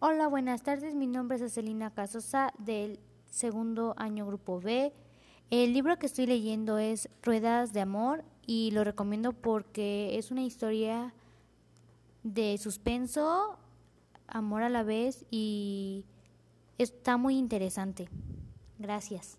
Hola, buenas tardes. Mi nombre es Acelina Casosa del segundo año Grupo B. El libro que estoy leyendo es Ruedas de Amor y lo recomiendo porque es una historia de suspenso, amor a la vez y está muy interesante. Gracias.